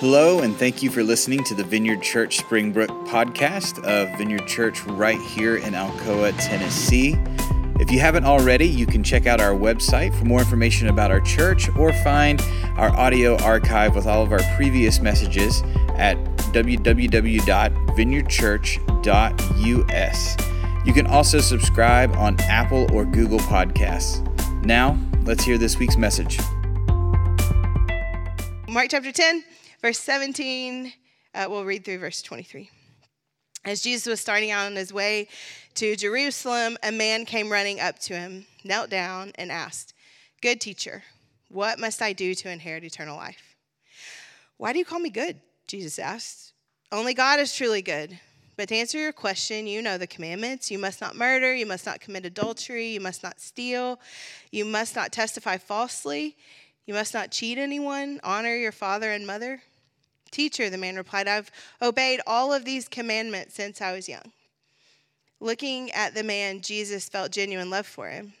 Hello, and thank you for listening to the Vineyard Church Springbrook podcast of Vineyard Church right here in Alcoa, Tennessee. If you haven't already, you can check out our website for more information about our church or find our audio archive with all of our previous messages at www.vineyardchurch.us. You can also subscribe on Apple or Google Podcasts. Now, let's hear this week's message. Mark chapter 10, verse 17. Uh, we'll read through verse 23. As Jesus was starting out on his way to Jerusalem, a man came running up to him, knelt down, and asked, Good teacher, what must I do to inherit eternal life? Why do you call me good? Jesus asked. Only God is truly good. But to answer your question, you know the commandments. You must not murder. You must not commit adultery. You must not steal. You must not testify falsely. You must not cheat anyone. Honor your father and mother. Teacher, the man replied, I've obeyed all of these commandments since I was young. Looking at the man, Jesus felt genuine love for him.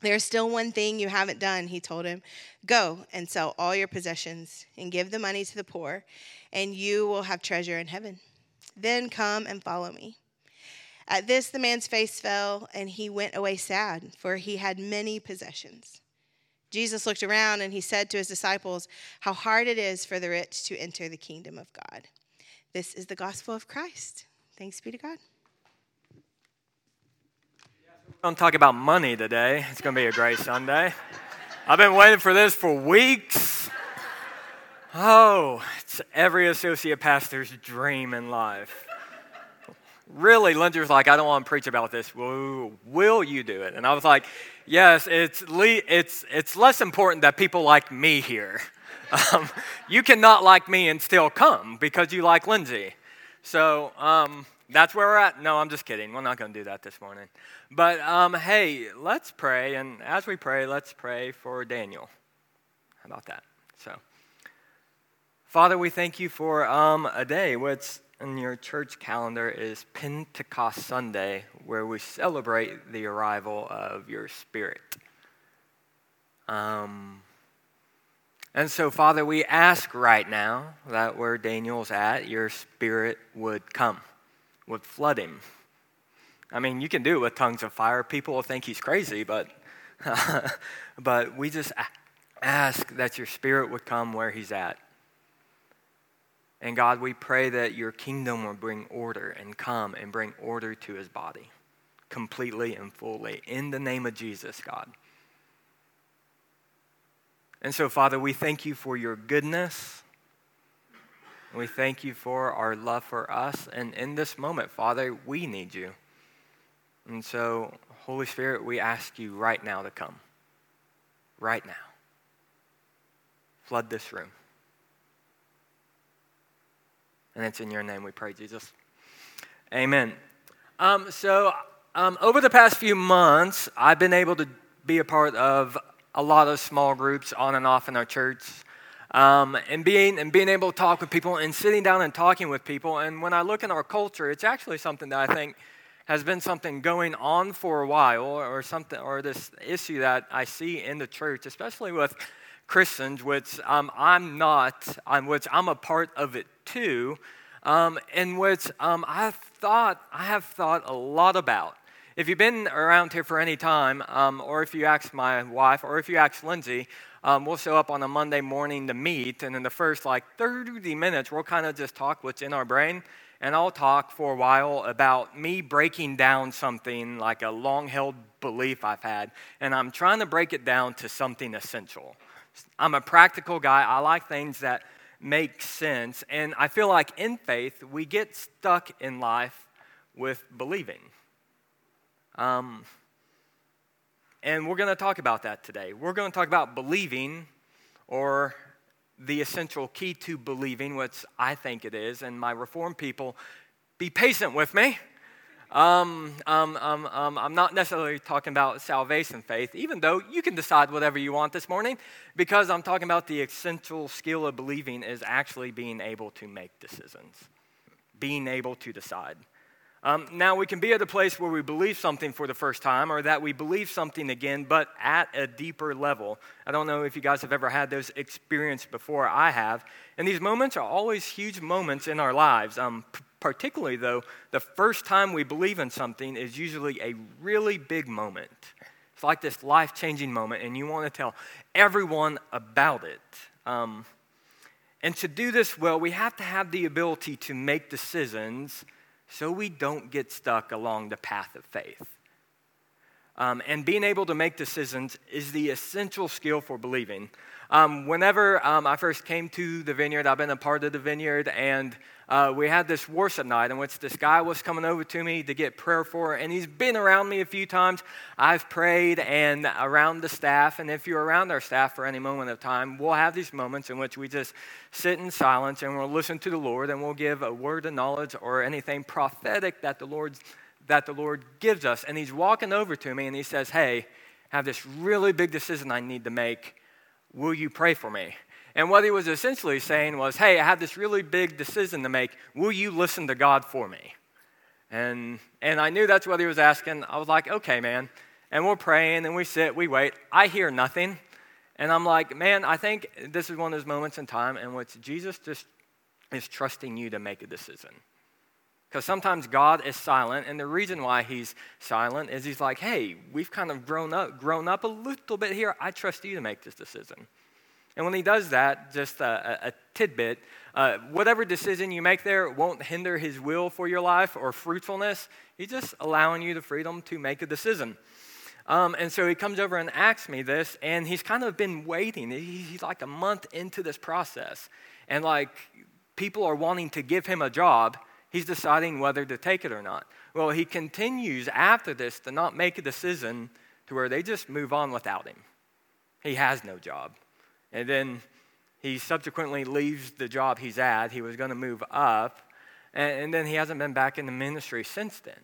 There's still one thing you haven't done, he told him. Go and sell all your possessions and give the money to the poor, and you will have treasure in heaven. Then come and follow me. At this, the man's face fell, and he went away sad, for he had many possessions. Jesus looked around and he said to his disciples, How hard it is for the rich to enter the kingdom of God. This is the gospel of Christ. Thanks be to God. To talk about money today. It's going to be a great Sunday. I've been waiting for this for weeks. Oh, it's every associate pastor's dream in life. Really, Lindsay was like, I don't want to preach about this. Will, will you do it? And I was like, Yes, it's, le- it's, it's less important that people like me here. Um, you cannot like me and still come because you like Lindsay. So um, that's where we're at. No, I'm just kidding. We're not going to do that this morning. But um, hey, let's pray. And as we pray, let's pray for Daniel. How about that? So, Father, we thank you for um, a day which in your church calendar is Pentecost Sunday, where we celebrate the arrival of your Spirit. Um, and so, Father, we ask right now that where Daniel's at, your Spirit would come, would flood him. I mean, you can do it with tongues of fire. People will think he's crazy, but, but we just ask that your Spirit would come where he's at. And God, we pray that your kingdom will bring order and come and bring order to his body completely and fully. In the name of Jesus, God. And so, Father, we thank you for your goodness. We thank you for our love for us. And in this moment, Father, we need you. And so, Holy Spirit, we ask you right now to come. Right now. Flood this room. And it's in your name we pray, Jesus. Amen. Um, so, um, over the past few months, I've been able to be a part of a lot of small groups on and off in our church. Um, and being and being able to talk with people and sitting down and talking with people. And when I look in our culture, it's actually something that I think has been something going on for a while, or something, or this issue that I see in the church, especially with Christians, which um, I'm not, on which I'm a part of it too, um, in which um, I've thought, I have thought a lot about. If you've been around here for any time, um, or if you ask my wife, or if you ask Lindsay, um, we'll show up on a Monday morning to meet, and in the first like 30 minutes, we'll kind of just talk what's in our brain. And I'll talk for a while about me breaking down something like a long held belief I've had, and I'm trying to break it down to something essential. I'm a practical guy. I like things that make sense. And I feel like in faith, we get stuck in life with believing. Um, and we're going to talk about that today. We're going to talk about believing or the essential key to believing, which I think it is. And my Reformed people, be patient with me. Um, um, um, um, I'm not necessarily talking about salvation faith, even though you can decide whatever you want this morning, because I'm talking about the essential skill of believing is actually being able to make decisions, being able to decide. Um, now, we can be at a place where we believe something for the first time or that we believe something again, but at a deeper level. I don't know if you guys have ever had those experiences before. I have. And these moments are always huge moments in our lives. Um, particularly, though, the first time we believe in something is usually a really big moment. It's like this life changing moment, and you want to tell everyone about it. Um, and to do this well, we have to have the ability to make decisions so we don't get stuck along the path of faith. Um, and being able to make decisions is the essential skill for believing. Um, whenever um, I first came to the vineyard, I've been a part of the vineyard, and uh, we had this worship night in which this guy was coming over to me to get prayer for, and he's been around me a few times. I've prayed and around the staff, and if you're around our staff for any moment of time, we'll have these moments in which we just sit in silence and we'll listen to the Lord, and we'll give a word of knowledge or anything prophetic that the Lord that the Lord gives us. And he's walking over to me and he says, "Hey, I have this really big decision I need to make. Will you pray for me?" And what he was essentially saying was, hey, I have this really big decision to make. Will you listen to God for me? And, and I knew that's what he was asking. I was like, okay, man. And we're praying and we sit, we wait. I hear nothing. And I'm like, man, I think this is one of those moments in time in which Jesus just is trusting you to make a decision. Because sometimes God is silent, and the reason why He's silent is He's like, hey, we've kind of grown up, grown up a little bit here. I trust you to make this decision. And when he does that, just a, a tidbit, uh, whatever decision you make there won't hinder his will for your life or fruitfulness. He's just allowing you the freedom to make a decision. Um, and so he comes over and asks me this, and he's kind of been waiting. He's like a month into this process. And like people are wanting to give him a job, he's deciding whether to take it or not. Well, he continues after this to not make a decision to where they just move on without him. He has no job. And then he subsequently leaves the job he's at. He was going to move up. And, and, then he hasn't been back in the ministry since then.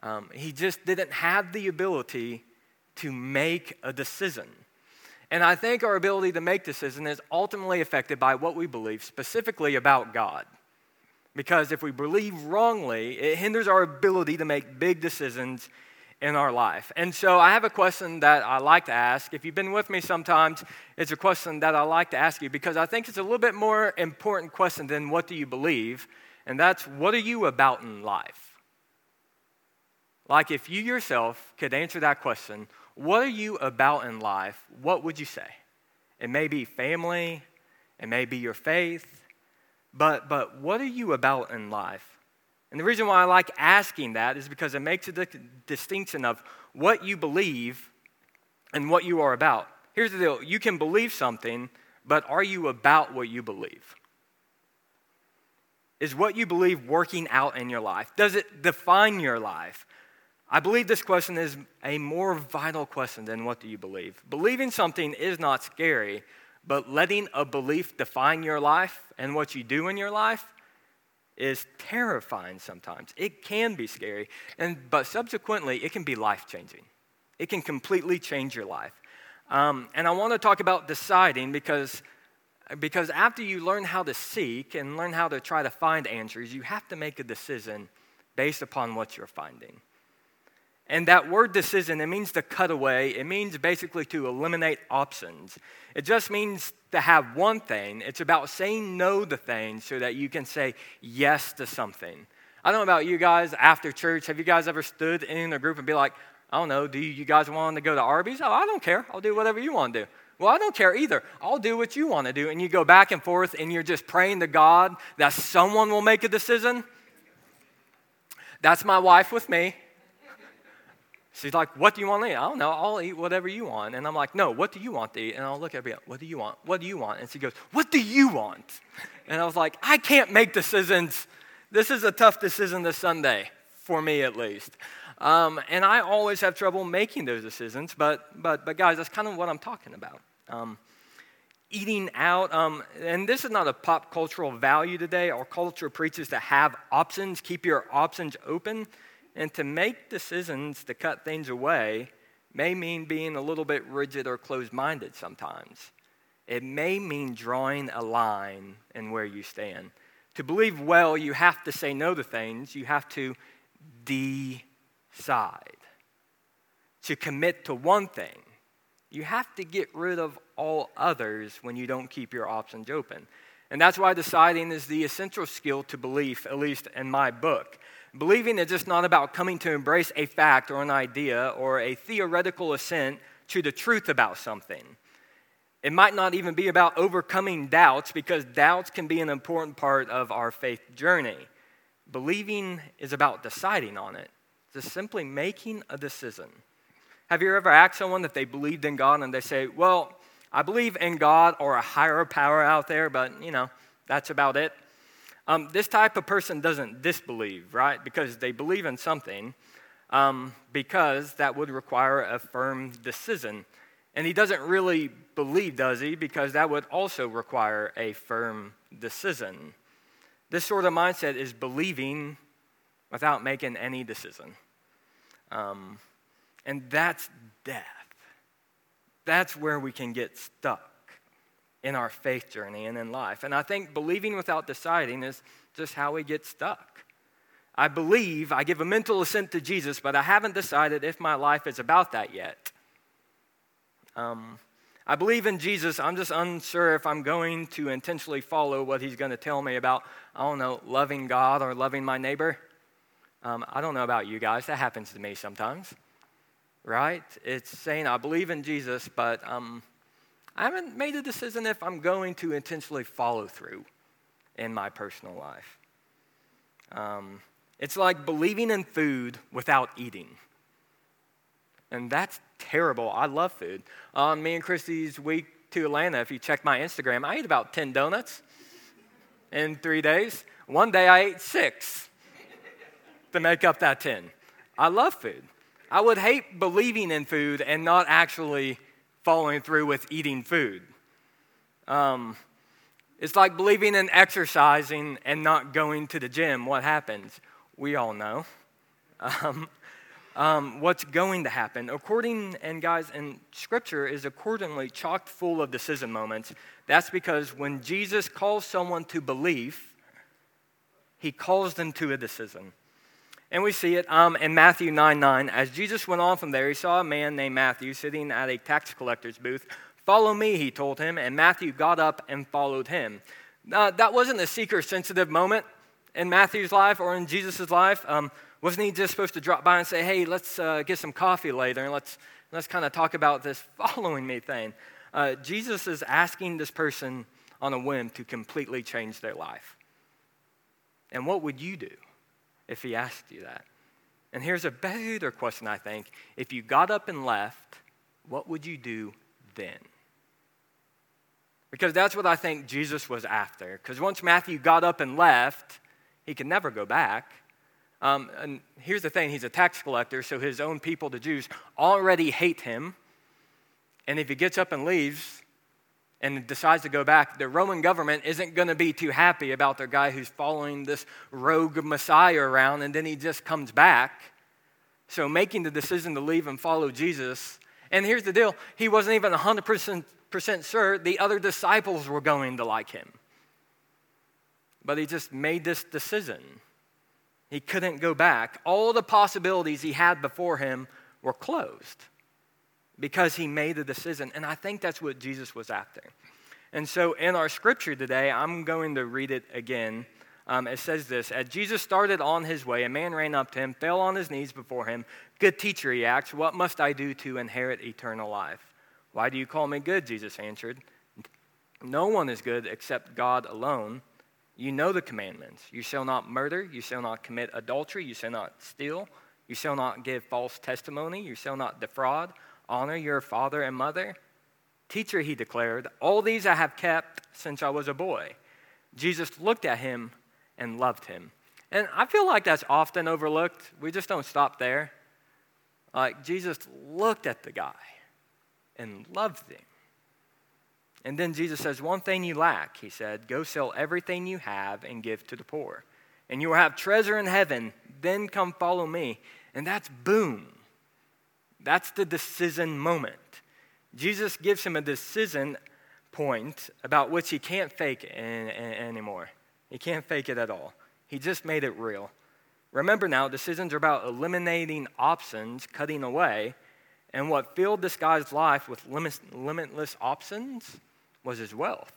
Um, he just didn't have the ability to make a decision. And I think our ability to make decisions is ultimately affected by what we believe, specifically about God. Because if we believe wrongly, it hinders our ability to make big decisions in our life. And so I have a question that I like to ask. If you've been with me sometimes, it's a question that I like to ask you because I think it's a little bit more important question than what do you believe, and that's what are you about in life? Like if you yourself could answer that question, what are you about in life? What would you say? It may be family, it may be your faith, but but what are you about in life? And the reason why I like asking that is because it makes a distinction of what you believe and what you are about. Here's the deal you can believe something, but are you about what you believe? Is what you believe working out in your life? Does it define your life? I believe this question is a more vital question than what do you believe. Believing something is not scary, but letting a belief define your life and what you do in your life is terrifying sometimes. It can be scary, and, but subsequently, it can be life changing. It can completely change your life. Um, and I want to talk about deciding because, because after you learn how to seek and learn how to try to find answers, you have to make a decision based upon what you're finding. And that word decision, it means to cut away. It means basically to eliminate options. It just means to have one thing. It's about saying no to things so that you can say yes to something. I don't know about you guys after church. Have you guys ever stood in a group and be like, I don't know, do you guys want to go to Arby's? Oh, I don't care. I'll do whatever you want to do. Well, I don't care either. I'll do what you want to do. And you go back and forth and you're just praying to God that someone will make a decision. That's my wife with me. She's like, What do you want to eat? I don't know. I'll eat whatever you want. And I'm like, No, what do you want to eat? And I'll look at her, What do you want? What do you want? And she goes, What do you want? And I was like, I can't make decisions. This is a tough decision this Sunday, for me at least. Um, and I always have trouble making those decisions, but, but, but guys, that's kind of what I'm talking about. Um, eating out, um, and this is not a pop cultural value today. Our culture preaches to have options, keep your options open. And to make decisions to cut things away may mean being a little bit rigid or closed minded sometimes. It may mean drawing a line in where you stand. To believe well, you have to say no to things, you have to decide. To commit to one thing, you have to get rid of all others when you don't keep your options open. And that's why deciding is the essential skill to belief, at least in my book. Believing is just not about coming to embrace a fact or an idea or a theoretical assent to the truth about something. It might not even be about overcoming doubts because doubts can be an important part of our faith journey. Believing is about deciding on it, just simply making a decision. Have you ever asked someone if they believed in God and they say, Well, I believe in God or a higher power out there, but you know, that's about it? Um, this type of person doesn't disbelieve, right? Because they believe in something, um, because that would require a firm decision. And he doesn't really believe, does he? Because that would also require a firm decision. This sort of mindset is believing without making any decision. Um, and that's death. That's where we can get stuck in our faith journey and in life. And I think believing without deciding is just how we get stuck. I believe, I give a mental assent to Jesus, but I haven't decided if my life is about that yet. Um, I believe in Jesus. I'm just unsure if I'm going to intentionally follow what he's going to tell me about, I don't know, loving God or loving my neighbor. Um, I don't know about you guys. That happens to me sometimes, right? It's saying, I believe in Jesus, but um, I haven't made a decision if I'm going to intentionally follow through in my personal life. Um, it's like believing in food without eating. And that's terrible. I love food. On me and Christy's week to Atlanta, if you check my Instagram, I ate about 10 donuts in three days. One day I ate six to make up that 10. I love food. I would hate believing in food and not actually following through with eating food. Um, it's like believing in exercising and not going to the gym. What happens? We all know. Um, um, what's going to happen. According, and guys, and scripture is accordingly chock full of decision moments. That's because when Jesus calls someone to belief, he calls them to a decision. And we see it um, in Matthew 9 9. As Jesus went on from there, he saw a man named Matthew sitting at a tax collector's booth. Follow me, he told him, and Matthew got up and followed him. That wasn't a seeker sensitive moment in Matthew's life or in Jesus' life. Um, wasn't he just supposed to drop by and say, hey, let's uh, get some coffee later and let's, let's kind of talk about this following me thing? Uh, Jesus is asking this person on a whim to completely change their life. And what would you do if he asked you that? And here's a better question, I think. If you got up and left, what would you do then? Because that's what I think Jesus was after. Because once Matthew got up and left, he could never go back. Um, and here's the thing he's a tax collector, so his own people, the Jews, already hate him. And if he gets up and leaves and decides to go back, the Roman government isn't going to be too happy about their guy who's following this rogue Messiah around and then he just comes back. So making the decision to leave and follow Jesus. And here's the deal he wasn't even 100% sure the other disciples were going to like him. But he just made this decision. He couldn't go back. All the possibilities he had before him were closed because he made a decision. And I think that's what Jesus was after. And so in our scripture today, I'm going to read it again. Um, it says this As Jesus started on his way, a man ran up to him, fell on his knees before him. Good teacher, he asked, What must I do to inherit eternal life? Why do you call me good? Jesus answered. No one is good except God alone. You know the commandments. You shall not murder. You shall not commit adultery. You shall not steal. You shall not give false testimony. You shall not defraud. Honor your father and mother. Teacher, he declared, all these I have kept since I was a boy. Jesus looked at him and loved him. And I feel like that's often overlooked. We just don't stop there. Like Jesus looked at the guy and loved him. And then Jesus says, One thing you lack, he said, go sell everything you have and give to the poor. And you will have treasure in heaven. Then come follow me. And that's boom. That's the decision moment. Jesus gives him a decision point about which he can't fake anymore. He can't fake it at all. He just made it real. Remember now, decisions are about eliminating options, cutting away, and what filled this guy's life with limitless options was his wealth.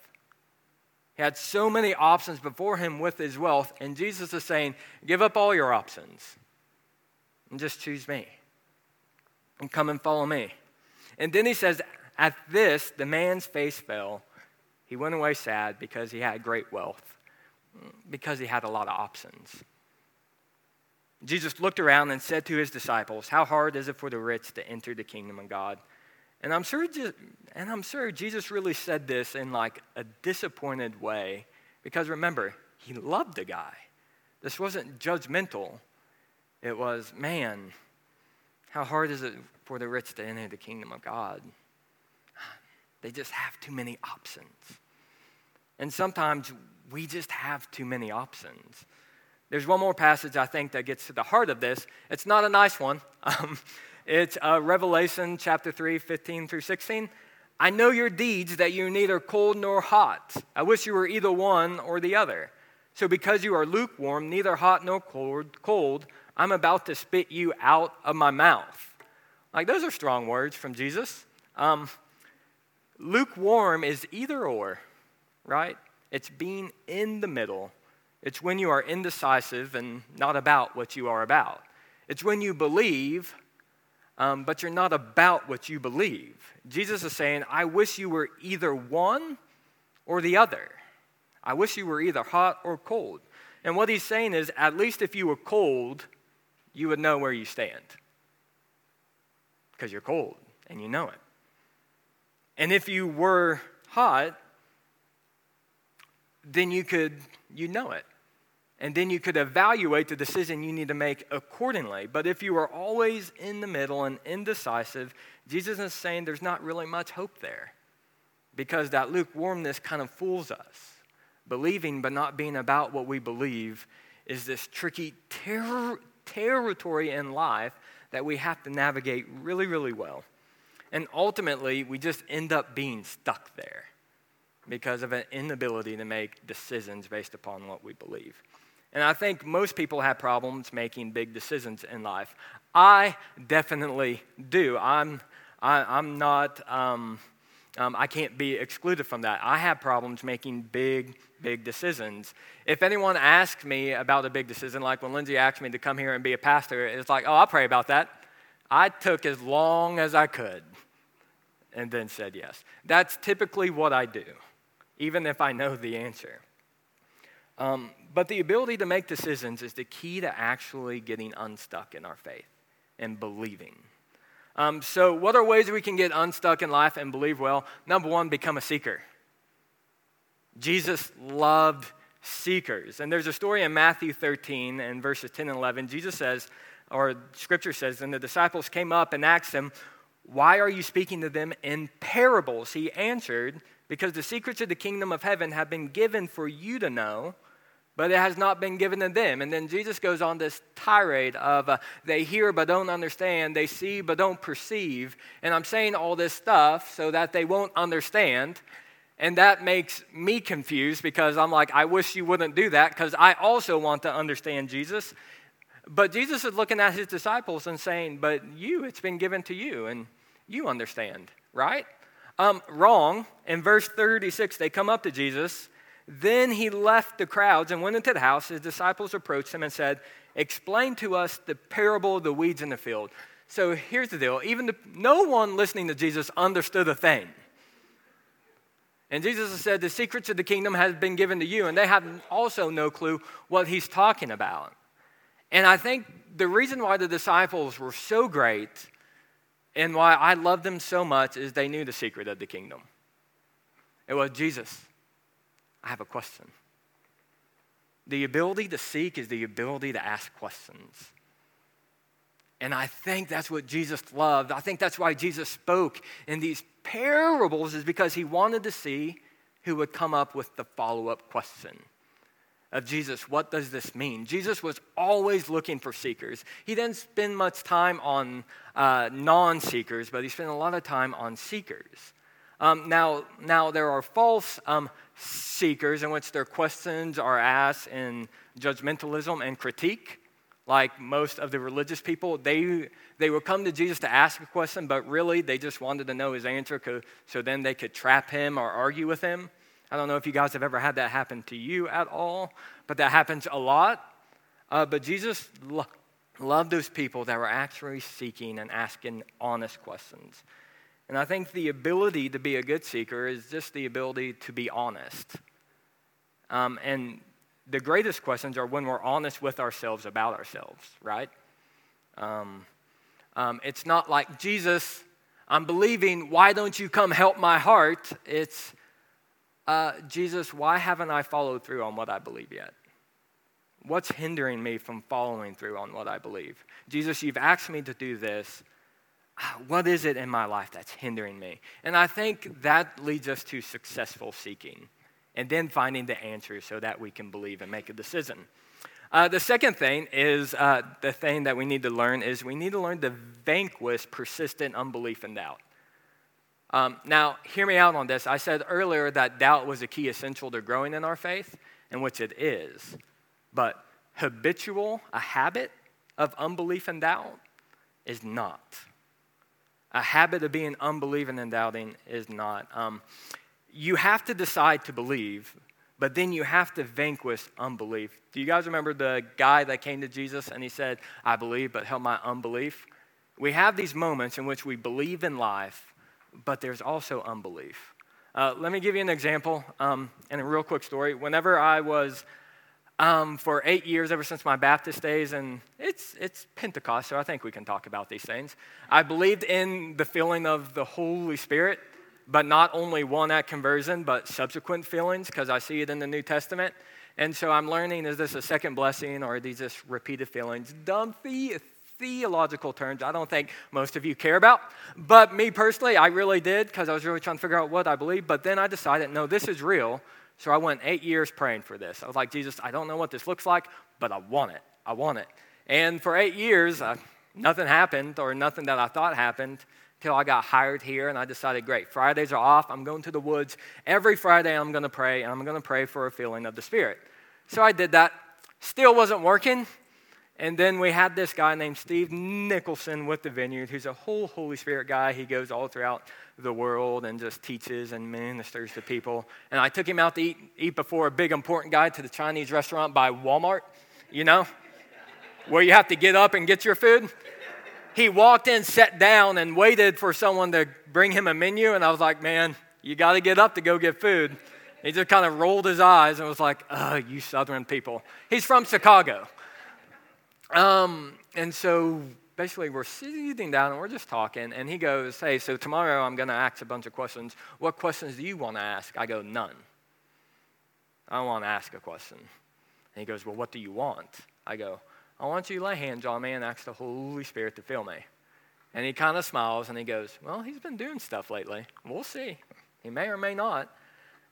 He had so many options before him with his wealth, and Jesus is saying, Give up all your options and just choose me and come and follow me. And then he says, At this, the man's face fell. He went away sad because he had great wealth, because he had a lot of options. Jesus looked around and said to his disciples, How hard is it for the rich to enter the kingdom of God? And I'm sure, and I'm sure Jesus really said this in like a disappointed way because remember, he loved the guy. This wasn't judgmental. It was, man, how hard is it for the rich to enter the kingdom of God? They just have too many options. And sometimes we just have too many options. There's one more passage I think that gets to the heart of this. It's not a nice one. Um, it's uh, Revelation chapter 3, 15 through 16. I know your deeds, that you're neither cold nor hot. I wish you were either one or the other. So, because you are lukewarm, neither hot nor cold, cold, I'm about to spit you out of my mouth. Like, those are strong words from Jesus. Um, lukewarm is either or, right? It's being in the middle it's when you are indecisive and not about what you are about. It's when you believe, um, but you're not about what you believe. Jesus is saying, I wish you were either one or the other. I wish you were either hot or cold. And what he's saying is, at least if you were cold, you would know where you stand. Because you're cold and you know it. And if you were hot, then you could, you know it and then you could evaluate the decision you need to make accordingly. But if you are always in the middle and indecisive, Jesus is saying there's not really much hope there because that lukewarmness kind of fools us. Believing but not being about what we believe is this tricky ter- territory in life that we have to navigate really, really well. And ultimately, we just end up being stuck there because of an inability to make decisions based upon what we believe. And I think most people have problems making big decisions in life. I definitely do. I'm, I, am i am not, um, um, I can't be excluded from that. I have problems making big, big decisions. If anyone asks me about a big decision, like when Lindsay asked me to come here and be a pastor, it's like, oh, I'll pray about that. I took as long as I could and then said yes. That's typically what I do, even if I know the answer. Um, but the ability to make decisions is the key to actually getting unstuck in our faith and believing. Um, so, what are ways we can get unstuck in life and believe well? Number one, become a seeker. Jesus loved seekers. And there's a story in Matthew 13 and verses 10 and 11. Jesus says, or scripture says, and the disciples came up and asked him, Why are you speaking to them in parables? He answered, Because the secrets of the kingdom of heaven have been given for you to know but it has not been given to them. And then Jesus goes on this tirade of uh, they hear but don't understand, they see but don't perceive. And I'm saying all this stuff so that they won't understand. And that makes me confused because I'm like, I wish you wouldn't do that because I also want to understand Jesus. But Jesus is looking at his disciples and saying, But you, it's been given to you, and you understand, right? Um, wrong. In verse 36, they come up to Jesus then he left the crowds and went into the house. His disciples approached him and said, Explain to us the parable of the weeds in the field. So here's the deal even the, no one listening to Jesus understood a thing. And Jesus said, The secrets of the kingdom has been given to you, and they have also no clue what he's talking about. And I think the reason why the disciples were so great and why I love them so much is they knew the secret of the kingdom. It was Jesus. I have a question. The ability to seek is the ability to ask questions. And I think that's what Jesus loved. I think that's why Jesus spoke in these parables, is because he wanted to see who would come up with the follow up question of Jesus, what does this mean? Jesus was always looking for seekers. He didn't spend much time on uh, non seekers, but he spent a lot of time on seekers. Um, now, now, there are false um, seekers in which their questions are asked in judgmentalism and critique. Like most of the religious people. They, they would come to Jesus to ask a question, but really they just wanted to know his answer so then they could trap him or argue with him. I don't know if you guys have ever had that happen to you at all, but that happens a lot. Uh, but Jesus lo- loved those people that were actually seeking and asking honest questions. And I think the ability to be a good seeker is just the ability to be honest. Um, and the greatest questions are when we're honest with ourselves about ourselves, right? Um, um, it's not like, Jesus, I'm believing, why don't you come help my heart? It's, uh, Jesus, why haven't I followed through on what I believe yet? What's hindering me from following through on what I believe? Jesus, you've asked me to do this. Ah, what is it in my life that's hindering me? And I think that leads us to successful seeking and then finding the answer so that we can believe and make a decision. Uh, the second thing is uh, the thing that we need to learn is we need to learn to vanquish persistent unbelief and doubt. Um, now, hear me out on this. I said earlier that doubt was a key essential to growing in our faith, in which it is. But habitual, a habit of unbelief and doubt, is not. A habit of being unbelieving and doubting is not. Um, you have to decide to believe, but then you have to vanquish unbelief. Do you guys remember the guy that came to Jesus and he said, I believe, but help my unbelief? We have these moments in which we believe in life, but there's also unbelief. Uh, let me give you an example um, and a real quick story. Whenever I was um, for eight years, ever since my Baptist days, and it's, it's Pentecost, so I think we can talk about these things. I believed in the feeling of the Holy Spirit but not only one at conversion, but subsequent feelings, because I see it in the New Testament. And so I'm learning is this a second blessing or are these just repeated feelings? Dumb the- theological terms I don't think most of you care about. But me personally, I really did because I was really trying to figure out what I believe. But then I decided, no, this is real. So I went eight years praying for this. I was like, Jesus, I don't know what this looks like, but I want it. I want it. And for eight years, uh, nothing happened or nothing that I thought happened till I got hired here and I decided, great, Fridays are off. I'm going to the woods. Every Friday I'm going to pray and I'm going to pray for a feeling of the Spirit. So I did that. Still wasn't working. And then we had this guy named Steve Nicholson with the vineyard, who's a whole Holy Spirit guy. He goes all throughout the world and just teaches and ministers to people. And I took him out to eat, eat before a big important guy to the Chinese restaurant by Walmart, you know, where you have to get up and get your food he walked in, sat down, and waited for someone to bring him a menu. And I was like, man, you got to get up to go get food. He just kind of rolled his eyes and was like, oh, you Southern people. He's from Chicago. Um, and so basically, we're sitting down and we're just talking. And he goes, hey, so tomorrow I'm going to ask a bunch of questions. What questions do you want to ask? I go, none. I don't want to ask a question. And he goes, well, what do you want? I go, I want you to lay hands on me and ask the Holy Spirit to fill me. And he kind of smiles and he goes, Well, he's been doing stuff lately. We'll see. He may or may not.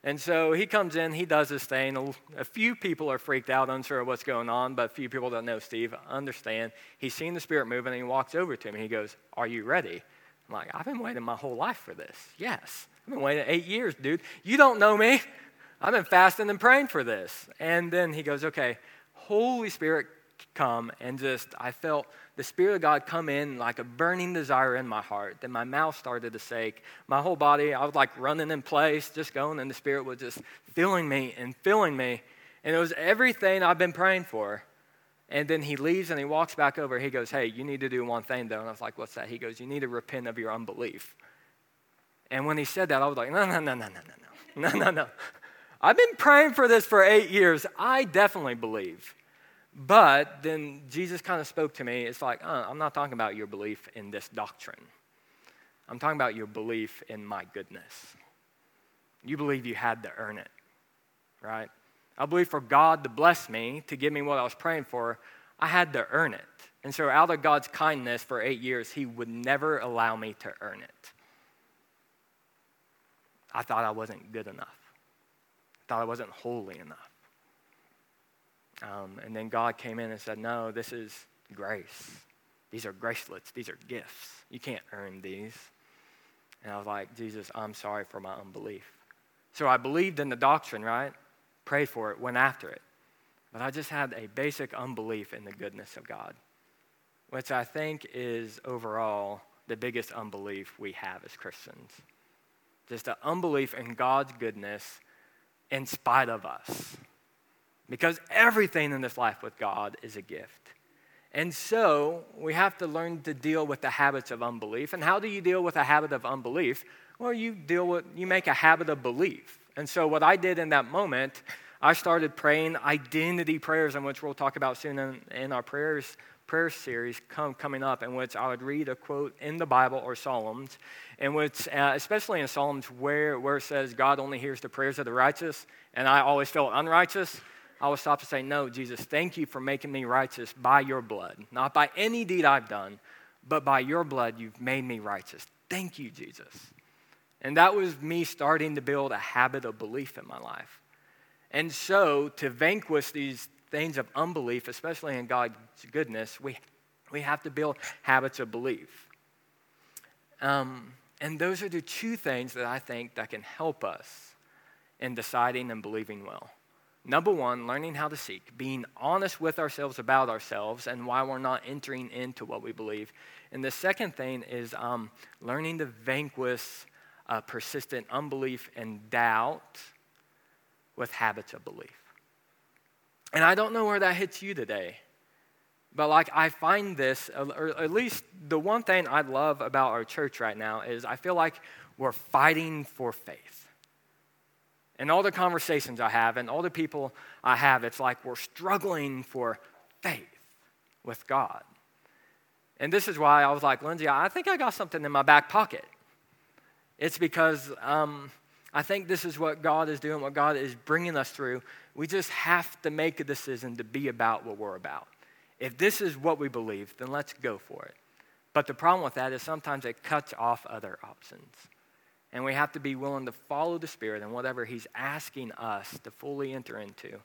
And so he comes in, he does his thing. A few people are freaked out, unsure of what's going on, but a few people don't know Steve understand. He's seen the Spirit moving and he walks over to him he goes, Are you ready? I'm like, I've been waiting my whole life for this. Yes. I've been waiting eight years, dude. You don't know me. I've been fasting and praying for this. And then he goes, Okay, Holy Spirit, come and just, I felt the Spirit of God come in like a burning desire in my heart. Then my mouth started to shake. My whole body, I was like running in place, just going, and the Spirit was just filling me and filling me. And it was everything I've been praying for. And then he leaves and he walks back over. He goes, Hey, you need to do one thing though. And I was like, What's that? He goes, You need to repent of your unbelief. And when he said that, I was like, No, no, no, no, no, no, no, no, no. No. I've been praying for this for eight years. I definitely believe. But then Jesus kind of spoke to me. It's like, uh, I'm not talking about your belief in this doctrine. I'm talking about your belief in my goodness. You believe you had to earn it, right? I believe for God to bless me, to give me what I was praying for, I had to earn it. And so, out of God's kindness for eight years, He would never allow me to earn it. I thought I wasn't good enough, I thought I wasn't holy enough. Um, and then God came in and said, No, this is grace. These are gracelets, these are gifts. You can't earn these. And I was like, Jesus, I'm sorry for my unbelief. So I believed in the doctrine, right? Prayed for it, went after it. but I just had a basic unbelief in the goodness of God, which I think is overall the biggest unbelief we have as Christians. Just an unbelief in God's goodness in spite of us. Because everything in this life with God is a gift. And so we have to learn to deal with the habits of unbelief. And how do you deal with a habit of unbelief? Well, you deal with, you make a habit of belief. And so what I did in that moment, I started praying identity prayers, in which we'll talk about soon in, in our prayers prayer series come, coming up in which I would read a quote in the Bible or Psalms, in which, uh, especially in Psalms where, where it says God only hears the prayers of the righteous, and I always felt unrighteous, I would stop to say, No, Jesus, thank you for making me righteous by your blood. Not by any deed I've done, but by your blood, you've made me righteous. Thank you, Jesus. And that was me starting to build a habit of belief in my life. And so, to vanquish these things of unbelief, especially in God's goodness, we, we have to build habits of belief. Um, and those are the two things that I think that can help us in deciding and believing well. Number one, learning how to seek, being honest with ourselves about ourselves and why we're not entering into what we believe. And the second thing is um, learning to vanquish uh, persistent unbelief and doubt with habits of belief. And I don't know where that hits you today, but like I find this, or at least the one thing I love about our church right now is I feel like we're fighting for faith. And all the conversations I have and all the people I have, it's like we're struggling for faith with God. And this is why I was like, Lindsay, I think I got something in my back pocket. It's because um, I think this is what God is doing, what God is bringing us through. We just have to make a decision to be about what we're about. If this is what we believe, then let's go for it. But the problem with that is sometimes it cuts off other options. And we have to be willing to follow the Spirit and whatever He's asking us to fully enter into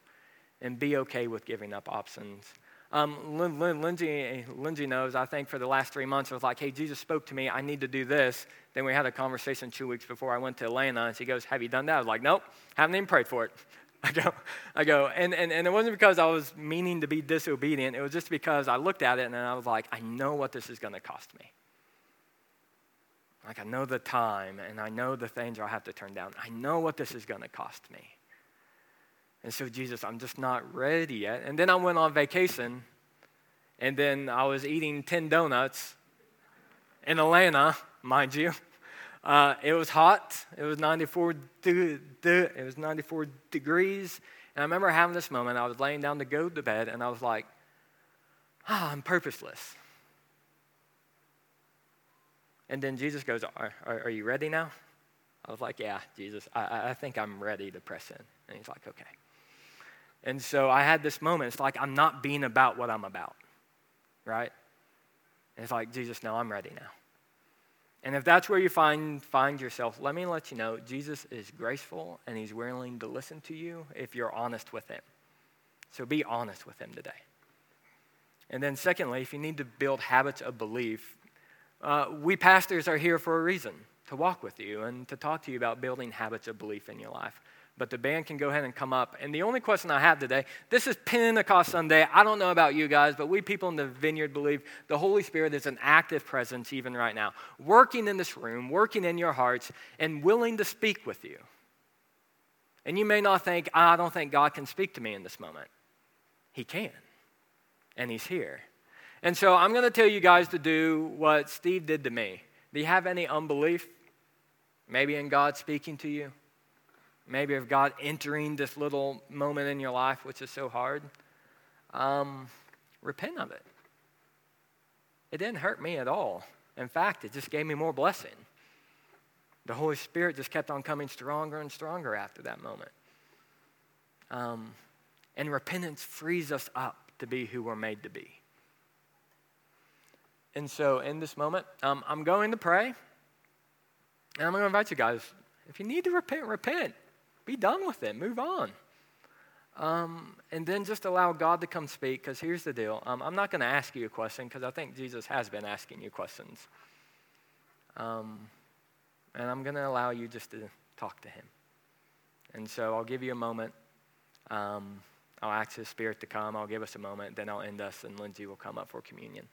and be okay with giving up options. Um, Lin- Lin- Lindsay, Lindsay knows, I think for the last three months, I was like, hey, Jesus spoke to me. I need to do this. Then we had a conversation two weeks before I went to Atlanta, and she goes, have you done that? I was like, nope, haven't even prayed for it. I go, I go, and, and, and it wasn't because I was meaning to be disobedient. It was just because I looked at it and I was like, I know what this is going to cost me. Like, I know the time and I know the things I have to turn down. I know what this is going to cost me. And so, Jesus, I'm just not ready yet. And then I went on vacation, and then I was eating 10 donuts in Atlanta, mind you. Uh, it was hot. It was 94. De- de- it was 94 degrees. And I remember having this moment. I was laying down to go to bed, and I was like, "Ah, oh, I'm purposeless." And then Jesus goes, are, are, are, you ready now? I was like, Yeah, Jesus, I, I think I'm ready to press in. And he's like, Okay. And so I had this moment. It's like I'm not being about what I'm about, right? And it's like, Jesus, no, I'm ready now. And if that's where you find, find yourself, let me let you know Jesus is graceful and he's willing to listen to you if you're honest with him. So be honest with him today. And then, secondly, if you need to build habits of belief, uh, we pastors are here for a reason to walk with you and to talk to you about building habits of belief in your life. But the band can go ahead and come up. And the only question I have today this is Pentecost Sunday. I don't know about you guys, but we people in the vineyard believe the Holy Spirit is an active presence even right now, working in this room, working in your hearts, and willing to speak with you. And you may not think, I don't think God can speak to me in this moment. He can, and He's here. And so I'm going to tell you guys to do what Steve did to me. Do you have any unbelief? Maybe in God speaking to you? Maybe of God entering this little moment in your life, which is so hard? Um, repent of it. It didn't hurt me at all. In fact, it just gave me more blessing. The Holy Spirit just kept on coming stronger and stronger after that moment. Um, and repentance frees us up to be who we're made to be. And so, in this moment, um, I'm going to pray. And I'm going to invite you guys if you need to repent, repent. Be done with it. Move on. Um, and then just allow God to come speak, because here's the deal. Um, I'm not going to ask you a question, because I think Jesus has been asking you questions. Um, and I'm going to allow you just to talk to him. And so I'll give you a moment. Um, I'll ask His Spirit to come. I'll give us a moment. Then I'll end us, and Lindsay will come up for communion.